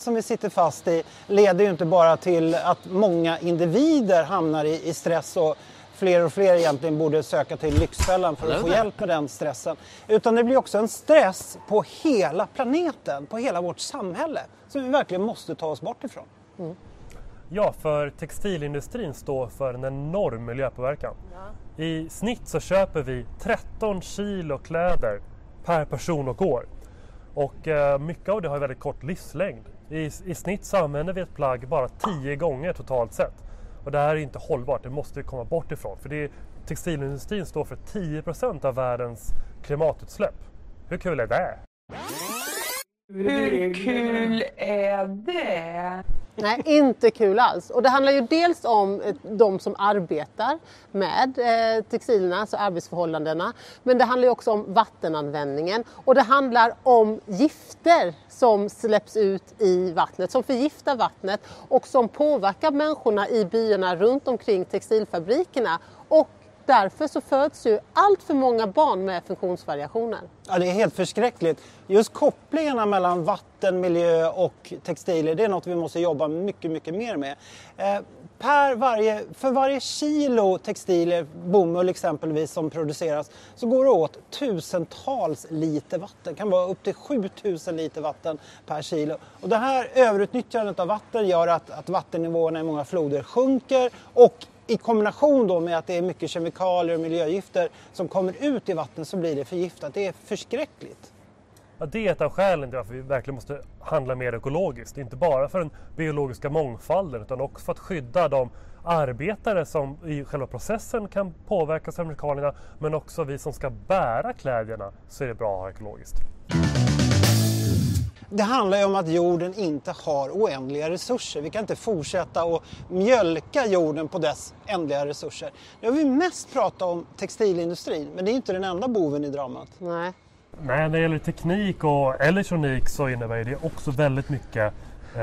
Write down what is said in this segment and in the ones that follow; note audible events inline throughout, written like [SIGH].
som vi sitter fast i leder ju inte bara till att många individer hamnar i, i stress och fler och fler egentligen borde söka till Lyxfällan för att få hjälp med den stressen. Utan det blir också en stress på hela planeten, på hela vårt samhälle som vi verkligen måste ta oss bort ifrån. Mm. Ja, för textilindustrin står för en enorm miljöpåverkan. Ja. I snitt så köper vi 13 kilo kläder per person och år. Och eh, mycket av det har väldigt kort livslängd. I, I snitt så använder vi ett plagg bara 10 gånger totalt sett. Och det här är inte hållbart, det måste vi komma bort ifrån. För det är, textilindustrin står för 10% av världens klimatutsläpp. Hur kul är det? Hur kul är det? Nej, inte kul alls. Och det handlar ju dels om eh, de som arbetar med eh, textilerna, alltså arbetsförhållandena. Men det handlar också om vattenanvändningen och det handlar om gifter som släpps ut i vattnet, som förgiftar vattnet och som påverkar människorna i byarna runt omkring textilfabrikerna och därför så föds ju allt för många barn med funktionsvariationer. Ja, det är helt förskräckligt. Just kopplingarna mellan vatten, miljö och textilier, det är något vi måste jobba mycket, mycket mer med. Eh, per varje, för varje kilo textilier, bomull exempelvis, som produceras så går det åt tusentals liter vatten. Det kan vara upp till 7000 liter vatten per kilo. Och det här överutnyttjandet av vatten gör att, att vattennivåerna i många floder sjunker och i kombination då med att det är mycket kemikalier och miljögifter som kommer ut i vattnet så blir det förgiftat. Det är förskräckligt. Ja, det är ett av skälen till varför vi verkligen måste handla mer ekologiskt. Inte bara för den biologiska mångfalden utan också för att skydda de arbetare som i själva processen kan påverkas av kemikalierna men också vi som ska bära kläderna så är det bra att ha ekologiskt. Det handlar ju om att jorden inte har oändliga resurser. Vi kan inte fortsätta att mjölka jorden på dess ändliga resurser. Nu har vi mest pratat om textilindustrin, men det är inte den enda boven i dramat. Nej. Nej, när det gäller teknik och elektronik så innebär det också väldigt mycket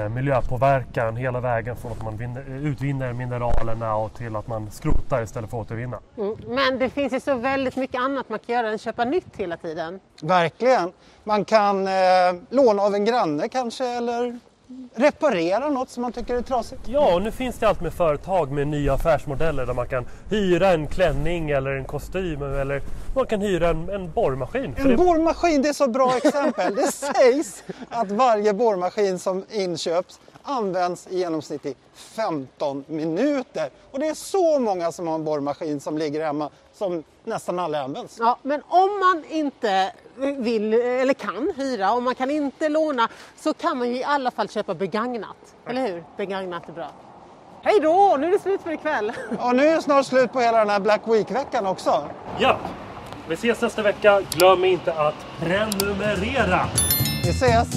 miljöpåverkan hela vägen från att man vinner, utvinner mineralerna och till att man skrotar istället för att återvinna. Mm. Men det finns ju så väldigt mycket annat man kan göra än köpa nytt hela tiden. Verkligen. Man kan eh, låna av en granne kanske eller reparera något som man tycker är trasigt. Ja, och nu finns det allt med företag med nya affärsmodeller där man kan hyra en klänning eller en kostym eller man kan hyra en, en borrmaskin. En det... borrmaskin, det är så bra [LAUGHS] exempel. det sägs att varje borrmaskin som inköps används i genomsnitt i 15 minuter. Och det är så många som har en borrmaskin som ligger hemma som nästan aldrig används. Ja, men om man inte vill eller kan hyra, om man kan inte låna så kan man ju i alla fall köpa begagnat. Eller hur? Begagnat är bra. Hej då! Nu är det slut för ikväll. Ja, nu är det snart slut på hela den här Black Week-veckan också. Ja, vi ses nästa vecka. Glöm inte att prenumerera. Vi ses!